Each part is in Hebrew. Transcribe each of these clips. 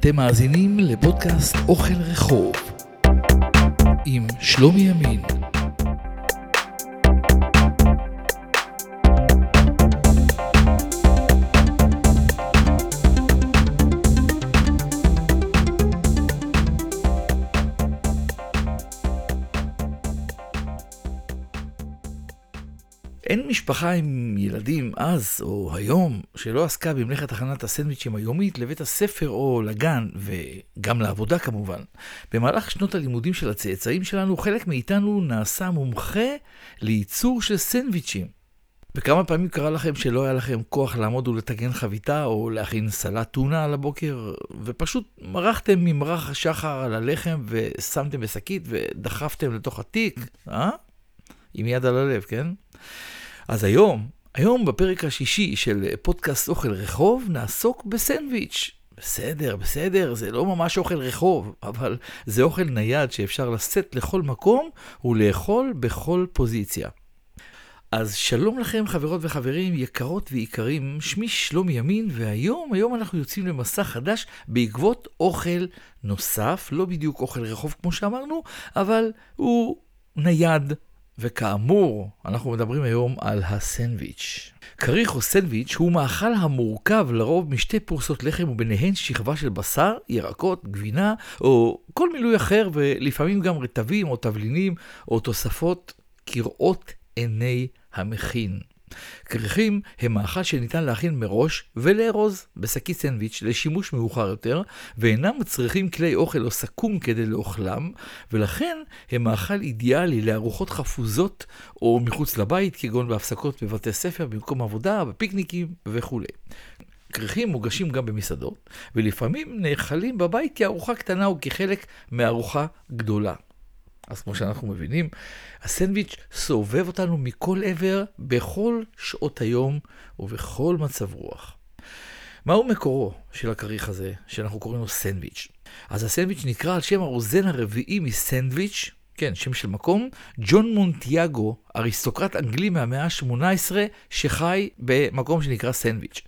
אתם מאזינים לפודקאסט אוכל רחוב עם שלומי ימין. אין משפחה עם ילדים אז או היום שלא עסקה במלאכת הכנת הסנדוויצ'ים היומית לבית הספר או לגן, וגם לעבודה כמובן. במהלך שנות הלימודים של הצאצאים שלנו, חלק מאיתנו נעשה מומחה לייצור של סנדוויצ'ים. וכמה פעמים קרה לכם שלא היה לכם כוח לעמוד ולטגן חביתה או להכין סלט טונה על הבוקר, ופשוט מרחתם ממרח השחר על הלחם ושמתם בשקית ודחפתם לתוך התיק, אה? עם יד על הלב, כן? אז היום, היום בפרק השישי של פודקאסט אוכל רחוב, נעסוק בסנדוויץ'. בסדר, בסדר, זה לא ממש אוכל רחוב, אבל זה אוכל נייד שאפשר לשאת לכל מקום ולאכול בכל פוזיציה. אז שלום לכם חברות וחברים יקרות ויקרים, שמי שלום ימין, והיום, היום אנחנו יוצאים למסע חדש בעקבות אוכל נוסף, לא בדיוק אוכל רחוב כמו שאמרנו, אבל הוא נייד וכאמור, אנחנו מדברים היום על הסנדוויץ'. כריך או סנדוויץ' הוא מאכל המורכב לרוב משתי פרוסות לחם וביניהן שכבה של בשר, ירקות, גבינה או כל מילוי אחר ולפעמים גם רטבים או תבלינים או תוספות כראות עיני המכין. כריכים הם מאכל שניתן להכין מראש ולארוז בשקית סנדוויץ' לשימוש מאוחר יותר, ואינם מצריכים כלי אוכל או סכו"ם כדי לאוכלם, ולכן הם מאכל אידיאלי לארוחות חפוזות או מחוץ לבית, כגון בהפסקות בבתי ספר, במקום עבודה, בפיקניקים וכולי. כריכים מוגשים גם במסעדות, ולפעמים נאכלים בבית כארוחה קטנה או כחלק מארוחה גדולה. אז כמו שאנחנו מבינים, הסנדוויץ' סובב אותנו מכל עבר בכל שעות היום ובכל מצב רוח. מהו מקורו של הכריך הזה, שאנחנו קוראים לו סנדוויץ'? אז הסנדוויץ' נקרא על שם הרוזן הרביעי מסנדוויץ', כן, שם של מקום, ג'ון מונטיאגו, אריסטוקרט אנגלי מהמאה ה-18, שחי במקום שנקרא סנדוויץ'.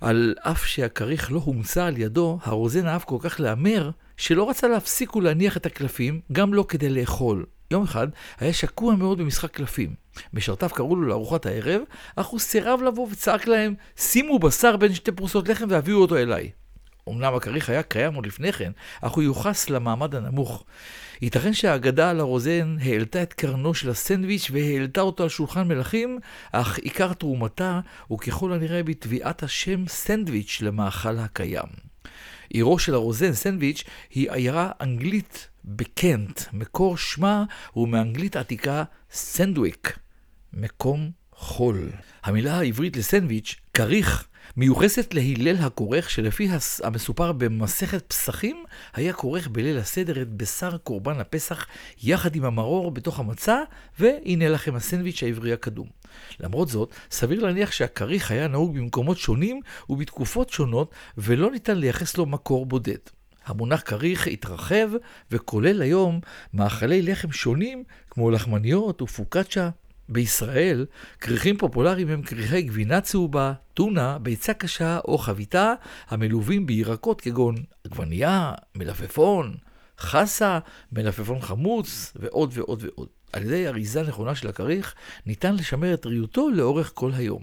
על אף שהכריך לא הומצא על ידו, הרוזן אהב כל כך להמר, שלא רצה להפסיק ולהניח את הקלפים, גם לא כדי לאכול. יום אחד היה שקוע מאוד במשחק קלפים. משרתיו קראו לו לארוחת הערב, אך הוא סירב לבוא וצעק להם, שימו בשר בין שתי פרוסות לחם והביאו אותו אליי. אמנם הכריך היה קיים עוד לפני כן, אך הוא יוחס למעמד הנמוך. ייתכן שהאגדה על הרוזן העלתה את קרנו של הסנדוויץ' והעלתה אותו על שולחן מלכים, אך עיקר תרומתה הוא ככל הנראה בתביעת השם סנדוויץ' למאכל הקיים. עירו של הרוזן, סנדוויץ', היא עיירה אנגלית בקנט. מקור שמה הוא מאנגלית עתיקה סנדוויק, מקום חול. המילה העברית לסנדוויץ', כריך, מיוחסת להלל הכורך, שלפי המסופר במסכת פסחים, היה כורך בליל הסדר את בשר קורבן הפסח יחד עם המרור בתוך המצה, והנה לכם הסנדוויץ' העברי הקדום. למרות זאת, סביר להניח שהכריך היה נהוג במקומות שונים ובתקופות שונות, ולא ניתן לייחס לו מקור בודד. המונח כריך התרחב וכולל היום מאכלי לחם שונים כמו לחמניות ופוקצ'ה. בישראל, כריכים פופולריים הם כריכי גבינה צהובה, טונה, ביצה קשה או חביתה, המלווים בירקות כגון עגבנייה, מלפפון, חסה, מלפפון חמוץ ועוד ועוד ועוד. על ידי אריזה נכונה של הכריך, ניתן לשמר את טריותו לאורך כל היום.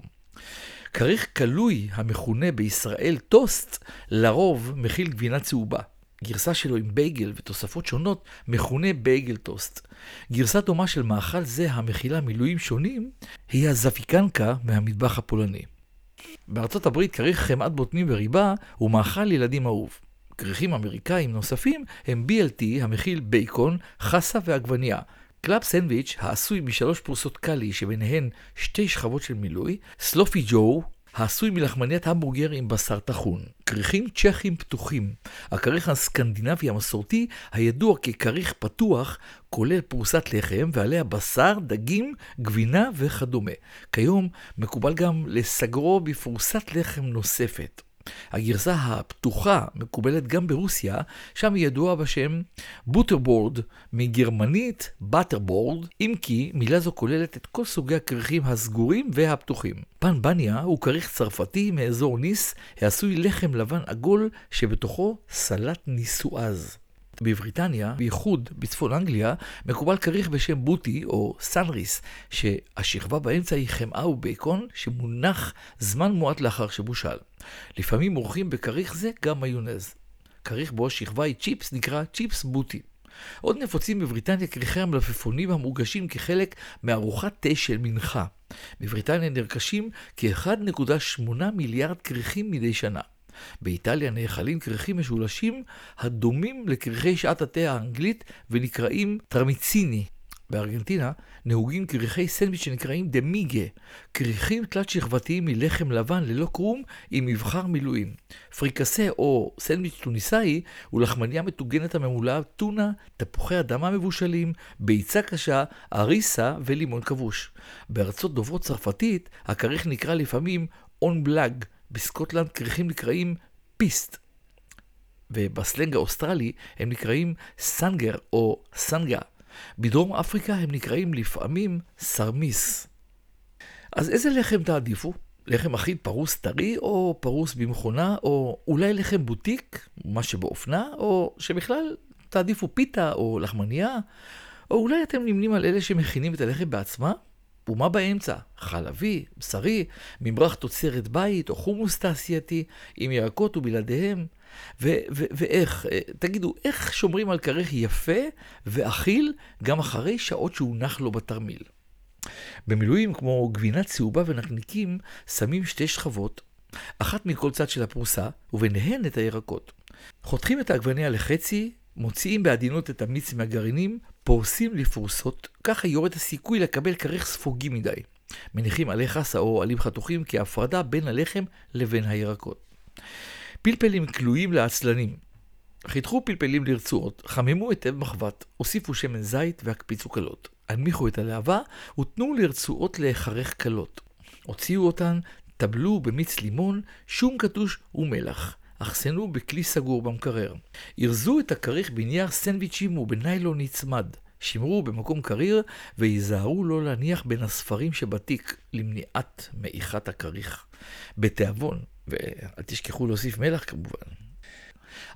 כריך כלוי, המכונה בישראל טוסט, לרוב מכיל גבינה צהובה. גרסה שלו עם בייגל ותוספות שונות מכונה בייגל טוסט. גרסה דומה של מאכל זה המכילה מילויים שונים היא הזפיקנקה מהמטבח הפולני. בארצות הברית כריך חמאת בוטנים וריבה הוא מאכל ילדים אהוב. כריכים אמריקאים נוספים הם BLT המכיל בייקון, חסה ועגבנייה. קלאב סנדוויץ' העשוי משלוש פרוסות קלוי שביניהן שתי שכבות של מילוי, סלופי ג'ו העשוי מלחמניית המבורגר עם בשר טחון. כריכים צ'כים פתוחים. הכריך הסקנדינבי המסורתי, הידוע ככריך פתוח, כולל פרוסת לחם ועליה בשר, דגים, גבינה וכדומה. כיום מקובל גם לסגרו בפרוסת לחם נוספת. הגרסה הפתוחה מקובלת גם ברוסיה, שם היא ידועה בשם בוטרבורד, מגרמנית בטרבורד, אם כי מילה זו כוללת את כל סוגי הכריכים הסגורים והפתוחים. פנבניה הוא כריך צרפתי מאזור ניס, העשוי לחם לבן עגול שבתוכו סלט נישואז. בבריטניה, בייחוד בצפון אנגליה, מקובל כריך בשם בוטי או סנריס, שהשכבה באמצע היא חמאה ובייקון שמונח זמן מועט לאחר שבושל. לפעמים מורחים בכריך זה גם מיונז. כריך בו השכבה היא צ'יפס נקרא צ'יפס בוטי. עוד נפוצים בבריטניה כריכי המלפפונים המוגשים כחלק מארוחת תה של מנחה. בבריטניה נרכשים כ-1.8 מיליארד כריכים מדי שנה. באיטליה נאכלים כריכים משולשים הדומים לכריכי שעת התה האנגלית ונקראים טרמיציני. בארגנטינה נהוגים כריכי סנדוויץ' שנקראים דמיגה, כריכים תלת-שכבתיים מלחם לבן ללא קרום עם מבחר מילואים. פריקסה או סנדוויץ' טוניסאי הוא לחמניה מטוגנת הממולאה טונה, תפוחי אדמה מבושלים, ביצה קשה, אריסה ולימון כבוש. בארצות דוברות צרפתית הכריך נקרא לפעמים און בלאג, בסקוטלנד כריכים נקראים piece, ובסלנג האוסטרלי הם נקראים sanger או sanga. בדרום אפריקה הם נקראים לפעמים sarmies. אז איזה לחם תעדיפו? לחם אחיד פרוס טרי או פרוס במכונה, או אולי לחם בוטיק, מה שבאופנה, או שבכלל תעדיפו פיתה או לחמניה, או אולי אתם נמנים על אלה שמכינים את הלחם בעצמם? ומה באמצע? חלבי, בשרי, ממרח תוצרת בית או חומוס תעשייתי עם ירקות ובלעדיהם? ו- ו- ואיך, אה, תגידו, איך שומרים על כרך יפה ואכיל גם אחרי שעות שהונח לו בתרמיל? במילואים, כמו גבינה צהובה ונקניקים, שמים שתי שכבות, אחת מכל צד של הפרוסה, וביניהן את הירקות. חותכים את העגבניה לחצי, מוציאים בעדינות את המיץ מהגרעינים, פורסים לפרוסות, ככה יורד הסיכוי לקבל כריך ספוגי מדי. מניחים עלי חסה או עלים חתוכים כהפרדה בין הלחם לבין הירקות. פלפלים כלואים לעצלנים. חיתכו פלפלים לרצועות, חממו היטב מחבת, הוסיפו שמן זית והקפיצו קלות. הנמיכו את הלהבה ותנו לרצועות להיחרך קלות. הוציאו אותן, טבלו במיץ לימון, שום קטוש ומלח. אחסנו בכלי סגור במקרר. ארזו את הכריך בנייר סנדוויצ'ים ובניילון נצמד. שמרו במקום קריר והיזהרו לא להניח בין הספרים שבתיק למניעת מעיכת הכריך. בתיאבון, ואל תשכחו להוסיף מלח כמובן.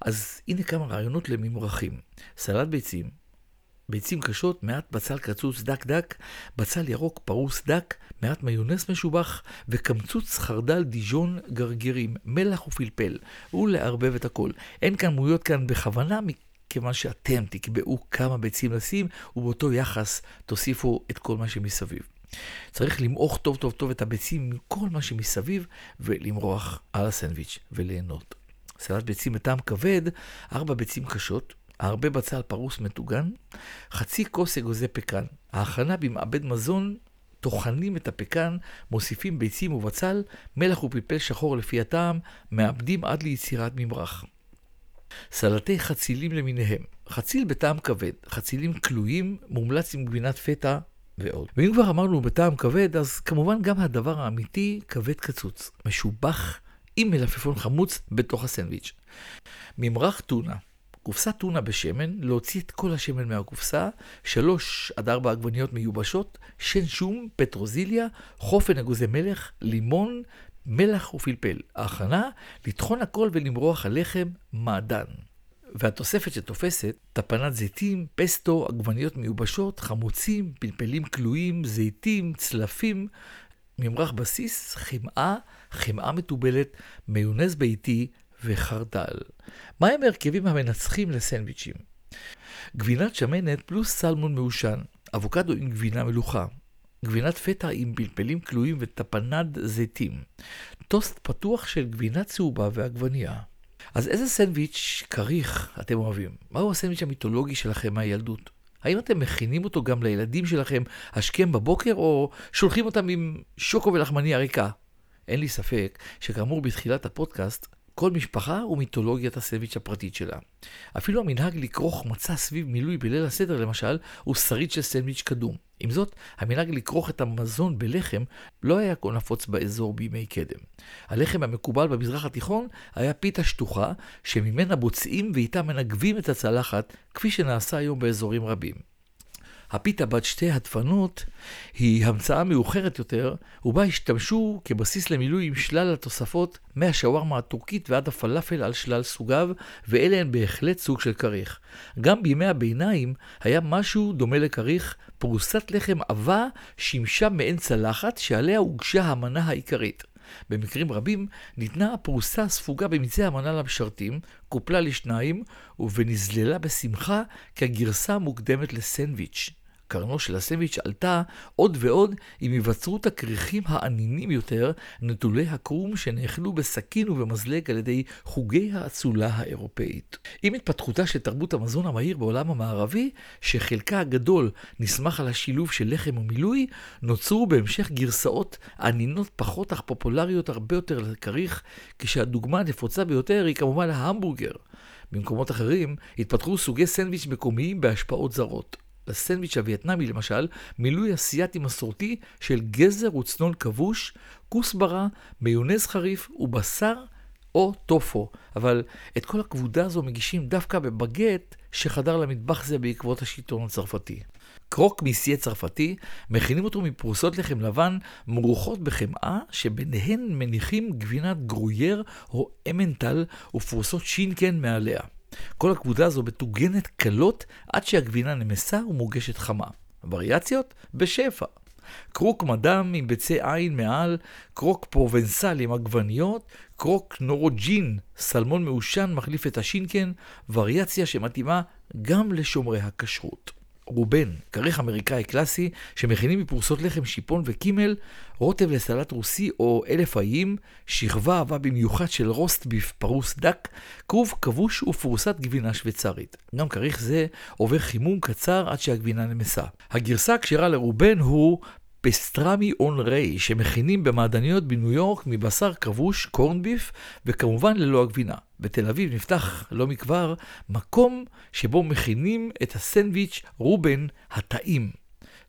אז הנה כמה רעיונות לממרחים. סלט ביצים, ביצים קשות, מעט בצל קצוץ דק דק, בצל ירוק פרוס דק, מעט מיונס משובח, וקמצוץ חרדל דיז'ון גרגירים, מלח ופלפל, ולערבב את הכל. אין כמויות כאן בכוונה, מכיוון שאתם תקבעו כמה ביצים לשים, ובאותו יחס תוסיפו את כל מה שמסביב. צריך למעוך טוב טוב טוב את הביצים מכל מה שמסביב, ולמרוח על הסנדוויץ' וליהנות. סלט ביצים בטעם כבד, ארבע ביצים קשות, הרבה בצל פרוס מטוגן, חצי כוס אגוזי פקן. ההכנה במעבד מזון, טוחנים את הפקן, מוסיפים ביצים ובצל, מלח ופלפל שחור לפי הטעם, מעבדים עד ליצירת ממרח. סלטי חצילים למיניהם, חציל בטעם כבד, חצילים כלואים, מומלץ עם גבינת פטה ועוד. ואם כבר אמרנו בטעם כבד, אז כמובן גם הדבר האמיתי כבד קצוץ, משובח עם מלפפון חמוץ בתוך הסנדוויץ'. ממרח טונה, קופסת טונה בשמן, להוציא את כל השמן מהקופסה, שלוש עד ארבע עגבניות מיובשות, שן שום, פטרוזיליה, חופן אגוזי מלך, לימון, מלח ופלפל. ההכנה, לטחון הכל ולמרוח הלחם מעדן. והתוספת שתופסת, טפנת זיתים, פסטו, עגבניות מיובשות, חמוצים, פלפלים כלואים, זיתים, צלפים, ממרח בסיס, חמאה, חמאה מתובלת, מיונז ביתי, וחרדל. מהם ההרכבים המנצחים לסנדוויצ'ים? גבינת שמנת פלוס סלמון מעושן, אבוקדו עם גבינה מלוכה, גבינת פטה עם פלפלים כלואים וטפנד זיתים, טוסט פתוח של גבינה צהובה ועגבנייה. אז איזה סנדוויץ' כריך אתם אוהבים? מהו הסנדוויץ' המיתולוגי שלכם מהילדות? האם אתם מכינים אותו גם לילדים שלכם השכם בבוקר, או שולחים אותם עם שוקו ולחמניה ריקה? אין לי ספק שכאמור בתחילת הפודקאסט, כל משפחה ומיתולוגיית הסנדוויץ' הפרטית שלה. אפילו המנהג לכרוך מצה סביב מילוי בליל הסדר למשל, הוא שריד של סנדוויץ' קדום. עם זאת, המנהג לכרוך את המזון בלחם לא היה כה נפוץ באזור בימי קדם. הלחם המקובל במזרח התיכון היה פיתה שטוחה, שממנה בוצעים ואיתה מנגבים את הצלחת, כפי שנעשה היום באזורים רבים. הפיתה בת שתי הדפנות היא המצאה מאוחרת יותר, ובה השתמשו כבסיס למילוי עם שלל התוספות מהשווארמה הטורקית ועד הפלאפל על שלל סוגיו, ואלה הן בהחלט סוג של כריך. גם בימי הביניים היה משהו דומה לכריך, פרוסת לחם עבה שימשה מעין צלחת שעליה הוגשה המנה העיקרית. במקרים רבים ניתנה הפרוסה הספוגה במיצי המנה למשרתים, קופלה לשניים, ונזללה בשמחה כגרסה המוקדמת לסנדוויץ'. קרנו של הסנדוויץ' עלתה עוד ועוד עם היווצרות הכריכים הענינים יותר, נטולי הקרום שנאכלו בסכין ובמזלג על ידי חוגי האצולה האירופאית. עם התפתחותה של תרבות המזון המהיר בעולם המערבי, שחלקה הגדול נסמך על השילוב של לחם ומילוי, נוצרו בהמשך גרסאות ענינות פחות אך פופולריות הרבה יותר לכריך, כשהדוגמה הנפוצה ביותר היא כמובן ההמבורגר. במקומות אחרים התפתחו סוגי סנדוויץ' מקומיים בהשפעות זרות. לסנדוויץ' הווייטנאמי למשל, מילוי אסיאתי מסורתי של גזר וצנון כבוש, כוסברה, מיונז חריף ובשר או טופו. אבל את כל הכבודה הזו מגישים דווקא בבגט שחדר למטבח זה בעקבות השלטון הצרפתי. croque monsieur צרפתי, מכינים אותו מפרוסות לחם לבן מרוחות בחמאה, שביניהן מניחים גבינת גרוייר או אמנטל ופרוסות שינקן מעליה. כל הכבודה הזו מטוגנת קלות עד שהגבינה נמסה ומוגשת חמה. וריאציות? בשפע. croque madame עם ביצי עין מעל, croque provençal עם עגבניות, croque norvégien, סלמון מעושן מחליף את השינקן, וריאציה שמתאימה גם לשומרי הכשרות. רובן, כריך אמריקאי קלאסי, שמכינים מפרוסות לחם שיפון וקימל, רוטב לסלט רוסי או אלף איים, שכבה עבה במיוחד של רוסט ביף פרוס דק, כרוב כבוש ופרוסת גבינה שוויצרית. גם כריך זה עובר חימום קצר עד שהגבינה נמסה. הגרסה הכשרה לרובן הוא פסטרמי און ריי, שמכינים במעדניות בניו יורק מבשר כבוש, קורן ביף, וכמובן ללא הגבינה. בתל אביב נפתח לא מכבר מקום שבו מכינים את הסנדוויץ' רובן הטעים.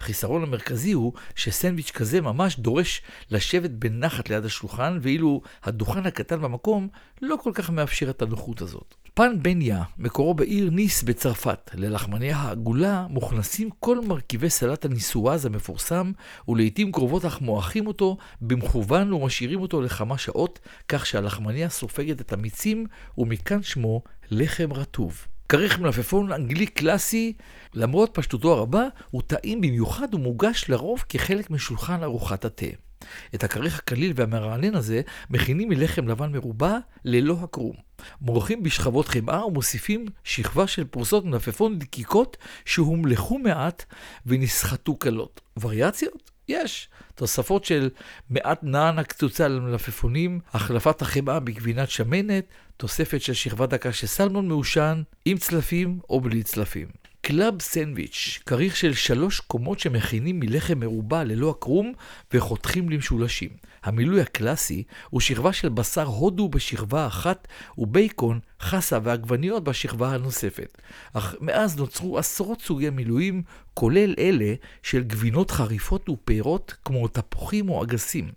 החיסרון המרכזי הוא שסנדוויץ' כזה ממש דורש לשבת בנחת ליד השולחן, ואילו הדוכן הקטן במקום לא כל כך מאפשר את הנוחות הזאת. פן בניה, מקורו בעיר ניס בצרפת. ללחמניה העגולה מוכנסים כל מרכיבי סלט הניסואז המפורסם, ולעיתים קרובות אך מועכים אותו במכוון ומשאירים אותו לכמה שעות, כך שהלחמניה סופגת את המיצים, ומכאן שמו לחם רטוב. כריך מלפפון אנגלי קלאסי, למרות פשטותו הרבה, הוא טעים במיוחד ומוגש לרוב כחלק משולחן ארוחת התה. את הכריך הקליל והמרענן הזה מכינים מלחם לבן מרובע ללא הקרום. מורחים בשכבות חמאה ומוסיפים שכבה של פרוסות מלפפון דקיקות שהומלכו מעט ונסחטו קלות. וריאציות? יש. תוספות של מעט נענע קצוצה למלפפונים, החלפת החמאה בגבינת שמנת, תוספת של שכבה דקה של סלמון מעושן, עם צלפים או בלי צלפים. קלאב סנדוויץ', כריך של שלוש קומות שמכינים מלחם מרובע ללא הקרום וחותכים למשולשים. המילוי הקלאסי הוא שכבה של בשר הודו בשכבה אחת ובייקון, חסה ועגבניות בשכבה הנוספת. אך מאז נוצרו עשרות סוגי מילויים, כולל אלה של גבינות חריפות ופירות כמו תפוחים או אגסים.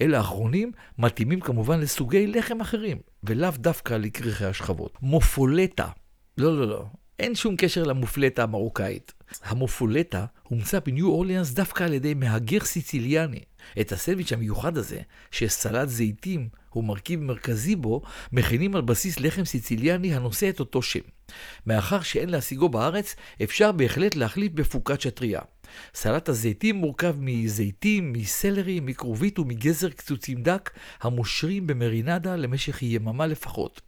אלה האחרונים מתאימים כמובן לסוגי לחם אחרים, ולאו דווקא לכריכי השכבות. מופולטה לא, לא, לא. אין שום קשר למופלטה המרוקאית. המופולטה הומצא בניו אורליאנס דווקא על ידי מהגר סיציליאני. את הסנדוויץ' המיוחד הזה, שסלט זיתים הוא מרכיב מרכזי בו, מכינים על בסיס לחם סיציליאני הנושא את אותו שם. מאחר שאין להשיגו בארץ, אפשר בהחלט להחליף בפוקצ'ה טריה. סלט הזיתים מורכב מזיתים, מסלרי, מכרובית ומגזר קצוצים דק, המושרים במרינדה למשך יממה לפחות.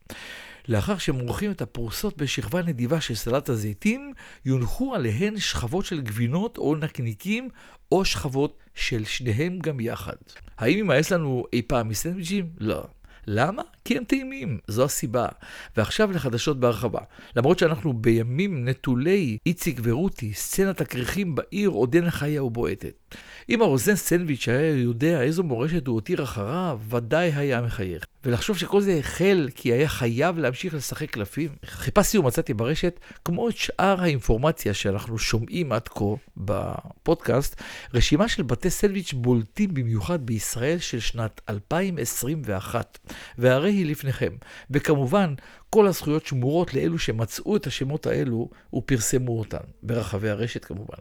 לאחר שמורחים את הפרוסות בשכבה נדיבה של סלט הזיתים, יונחו עליהן שכבות של גבינות או נקניקים, או שכבות של שניהם גם יחד. האם ימאס לנו אי פעם מסנדוויצ'ים? לא. למה? כי הם טעימים, זו הסיבה. ועכשיו לחדשות בהרחבה. למרות שאנחנו בימים נטולי איציק ורותי, סצנת הכריכים בעיר עודנה חיה ובועטת. אם הרוזן סנדוויץ' היה יודע איזו מורשת הוא הותיר אחריו, ודאי היה מחייך. ולחשוב שכל זה החל כי היה חייב להמשיך לשחק קלפים. חיפשתי ומצאתי ברשת, כמו את שאר האינפורמציה שאנחנו שומעים עד כה בפודקאסט, רשימה של בתי סנדוויץ' בולטים במיוחד בישראל של שנת 2021, והרי היא לפניכם. וכמובן, כל הזכויות שמורות לאלו שמצאו את השמות האלו ופרסמו אותן, ברחבי הרשת כמובן.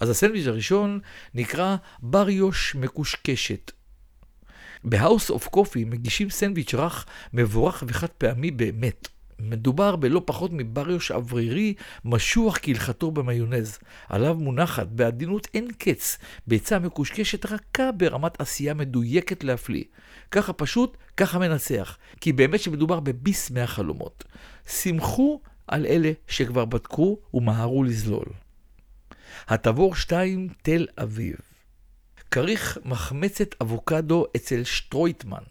אז הסנדוויץ' הראשון נקרא בריוש מקושקשת. ב House of Coffee מגישים סנדוויץ' רך, מבורך וחד פעמי באמת. מדובר בלא פחות מבריוש אוורירי משוח כהלכתו במיונז. עליו מונחת בעדינות אין קץ ביצה מקושקשת רכה ברמת עשייה מדויקת להפליא. ככה פשוט, ככה מנצח. כי באמת שמדובר בביס מהחלומות. שמחו על אלה שכבר בדקו ומהרו לזלול. התבור 2, תל אביב. כריך מחמצת אבוקדו אצל שטרויטמן.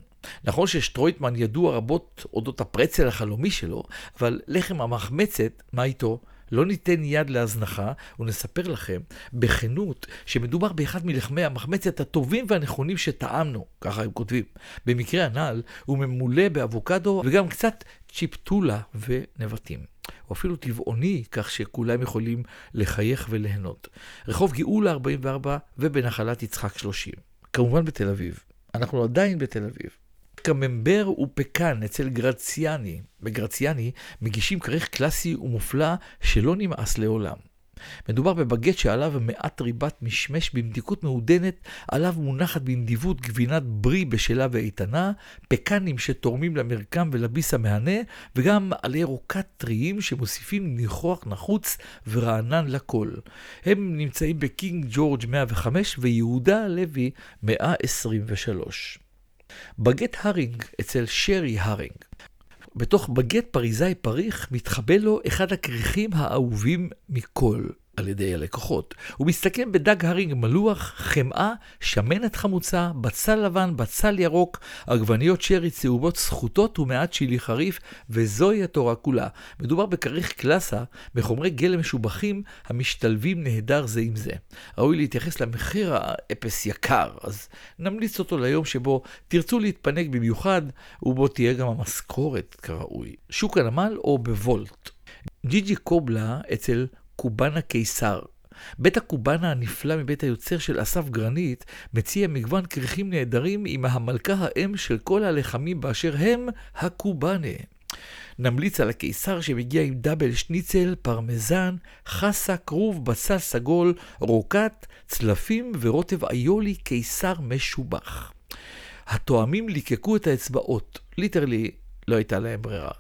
נכון ששטרויטמן ידוע רבות אודות הפרצל החלומי שלו, אבל לחם המחמצת, מה איתו? לא ניתן יד להזנחה, ונספר לכם בכנות שמדובר באחד מלחמי המחמצת הטובים והנכונים שטעמנו, ככה הם כותבים. במקרה הנ"ל הוא ממולא באבוקדו וגם קצת צ'יפטולה ונבטים. או אפילו טבעוני, כך שכולם יכולים לחייך וליהנות. רחוב גאולה 44 ובנחלת יצחק 30. כמובן בתל אביב. אנחנו עדיין בתל אביב. קממבר ופקן אצל גרציאני. בגרציאני מגישים כריך קלאסי ומופלא שלא נמאס לעולם. מדובר בבגט שעליו מעט ריבת משמש במדיקות מעודנת, עליו מונחת בנדיבות גבינת ברי בשלה ואיתנה, פקנים שתורמים למרקם ולביס המהנה, וגם עלי רוקת טריים שמוסיפים ניחוח נחוץ ורענן לכל. הם נמצאים בקינג ג'ורג' 105 ויהודה הלוי 123. בגט הרינג אצל שרי הרינג. בתוך בגט פריזאי פריך מתחבא לו אחד הכריכים האהובים מכל. על ידי הלקוחות. הוא מסתכם בדג הרינג מלוח, חמאה, שמנת חמוצה, בצל לבן, בצל ירוק, עגבניות שרי צהובות סחוטות ומעט שילי חריף, וזוהי התורה כולה. מדובר בכריך קלאסה, בחומרי גלם משובחים המשתלבים נהדר זה עם זה. ראוי להתייחס למחיר האפס יקר, אז נמליץ אותו ליום שבו תרצו להתפנק במיוחד, ובו תהיה גם המשכורת כראוי. שוק הנמל או בוולט. ג'יג'י קובלה אצל קובאנה קיסר. בית הקובאנה הנפלא מבית היוצר של אסף גרנית מציע מגוון כריכים נהדרים עם המלכה האם של כל הלחמים באשר הם הקובאנה. נמליץ על הקיסר שמגיע עם double שניצל, פרמזן, חסה, כרוב, בצל סגול, רוקט, צלפים ורוטב איולי קיסר משובח. הטועמים ליקקו את האצבעות, literally לא הייתה להם ברירה.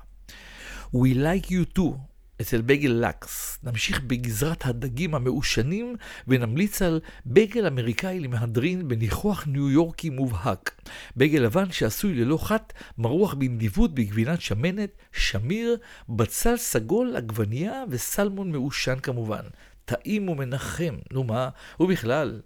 We like you too, אצל בייגל לקס. נמשיך בגזרת הדגים המעושנים ונמליץ על בייגל אמריקאי למהדרין בניחוח ניו יורקי מובהק. בייגל לבן שעשוי ללא חת, מרוח בנדיבות בגבינת שמנת, שמיר, בצל סגול, עגבנייה וסלמון מעושן כמובן. טעים ומנחם, נו מה, ובכלל,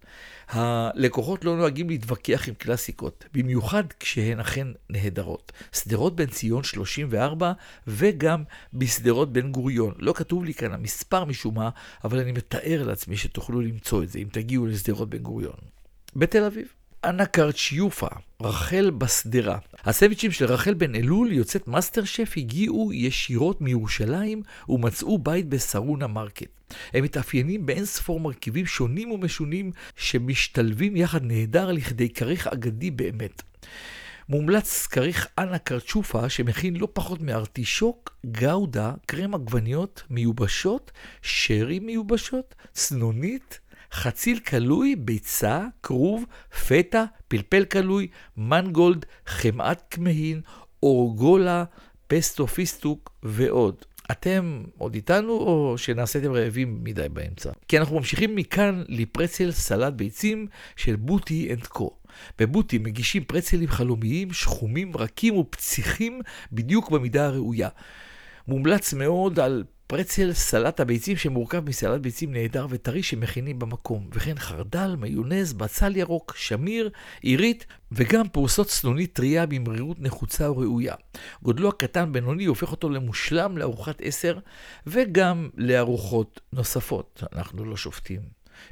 הלקוחות לא נוהגים להתווכח עם קלאסיקות, במיוחד כשהן אכן נהדרות. שדרות בן ציון 34 וגם בשדרות בן גוריון. לא כתוב לי כאן המספר משום מה, אבל אני מתאר לעצמי שתוכלו למצוא את זה אם תגיעו לשדרות בן גוריון. בתל אביב. אנה קרצ'יופה, רחל בשדרה. הסנדוויצ'ים של רחל בן אלול, יוצאת מאסטר שף, הגיעו ישירות מירושלים ומצאו בית בשרונה מרקט. הם מתאפיינים באין ספור מרכיבים שונים ומשונים שמשתלבים יחד נהדר לכדי כריך אגדי באמת. מומלץ כריך אנה קרצ'ופה שמכין לא פחות מארטישוק, גאודה, קרם עגבניות מיובשות, שרי מיובשות, צנונית, חציל קלוי, ביצה, כרוב, פטה, פלפל קלוי, מנגולד, חמאת כמהין, אורגולה, פסטו פיסטוק ועוד. אתם עוד איתנו או שנעשיתם רעבים מדי באמצע? כי אנחנו ממשיכים מכאן לפרצל סלט ביצים של בוטי אנד קו. בבוטי מגישים פרצלים חלומיים, שחומים, רכים ופציחים בדיוק במידה הראויה. מומלץ מאוד על פרצל סלט הביצים שמורכב מסלט ביצים נהדר וטרי שמכינים במקום, וכן חרדל, מיונז, בצל ירוק, שמיר, עירית וגם פרוסות צנונית טריה במרירות נחוצה וראויה. גודלו הקטן בינוני הופך אותו למושלם לארוחת עשר וגם לארוחות נוספות. אנחנו לא שופטים.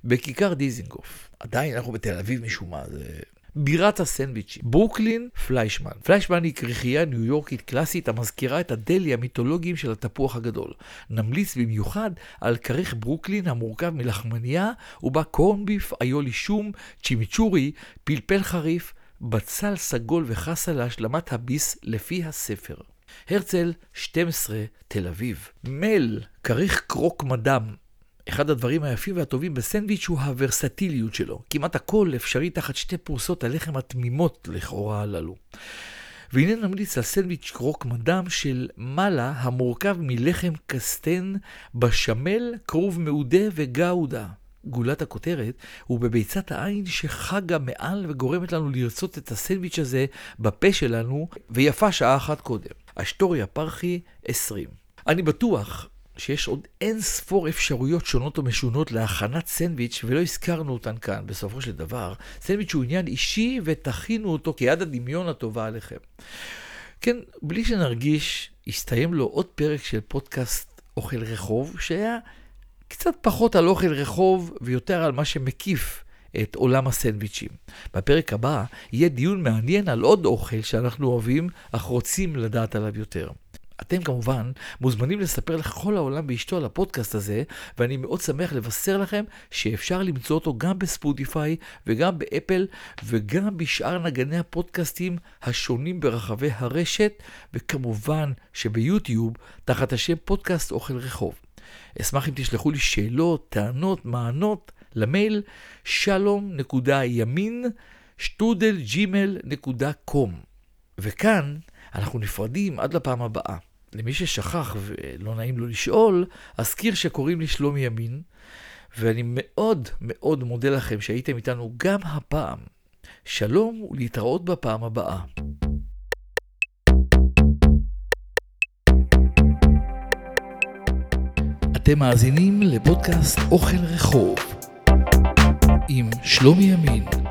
בכיכר דיזינגוף. עדיין אנחנו בתל אביב משום מה, זה בירת הסנדוויצ'ים, ברוקלין פליישמן. פליישמן היא כריכייה ניו יורקית קלאסית המזכירה את הדלי המיתולוגיים של התפוח הגדול. נמליץ במיוחד על כריך ברוקלין המורכב מלחמניה ובה קורנביף, איולי שום, צ'ימיצ'ורי, פלפל חריף, בצל סגול וחסה להשלמת הביס לפי הספר. הרצל, 12, תל אביב. מל, כריך קרוק מאדאם, אחד הדברים היפים והטובים בסנדוויץ' הוא הוורסטיליות שלו. כמעט הכל אפשרי תחת שתי פרוסות הלחם התמימות לכאורה הללו. והנה נמליץ על סנדוויץ' קרוק מדם של מעלה המורכב מלחם קסטן, בשמל, כרוב מעודה וגאודה. גולת הכותרת הוא בביצת העין שחגה מעל וגורמת לנו לרצות את הסנדוויץ' הזה בפה שלנו, ויפה שעה אחת קודם. אשטוריה פרחי 20. אני בטוח שיש עוד אין ספור אפשרויות שונות ומשונות להכנת סנדוויץ' ולא הזכרנו אותן כאן. בסופו של דבר, סנדוויץ' הוא עניין אישי ותכינו אותו כיד הדמיון הטובה עליכם. כן, בלי שנרגיש, הסתיים לו עוד פרק של פודקאסט אוכל רחוב, שהיה קצת פחות על אוכל רחוב ויותר על מה שמקיף את עולם הסנדוויצ'ים. בפרק הבא יהיה דיון מעניין על עוד אוכל שאנחנו אוהבים, אך רוצים לדעת עליו יותר. אתם כמובן מוזמנים לספר לכל העולם באשתו על הפודקאסט הזה, ואני מאוד שמח לבשר לכם שאפשר למצוא אותו גם בספוטיפיי וגם באפל וגם בשאר נגני הפודקאסטים השונים ברחבי הרשת, וכמובן שביוטיוב תחת השם פודקאסט אוכל רחוב. אשמח אם תשלחו לי שאלות, טענות, מענות למייל שלום.ימין שטודל ג'ימל.קום. וכאן אנחנו נפרדים עד לפעם הבאה. למי ששכח ולא נעים לו לשאול, אזכיר שקוראים לי שלומי ימין, ואני מאוד מאוד מודה לכם שהייתם איתנו גם הפעם. שלום ולהתראות בפעם הבאה. אתם מאזינים לפודקאסט אוכל רחוב עם שלומי ימין.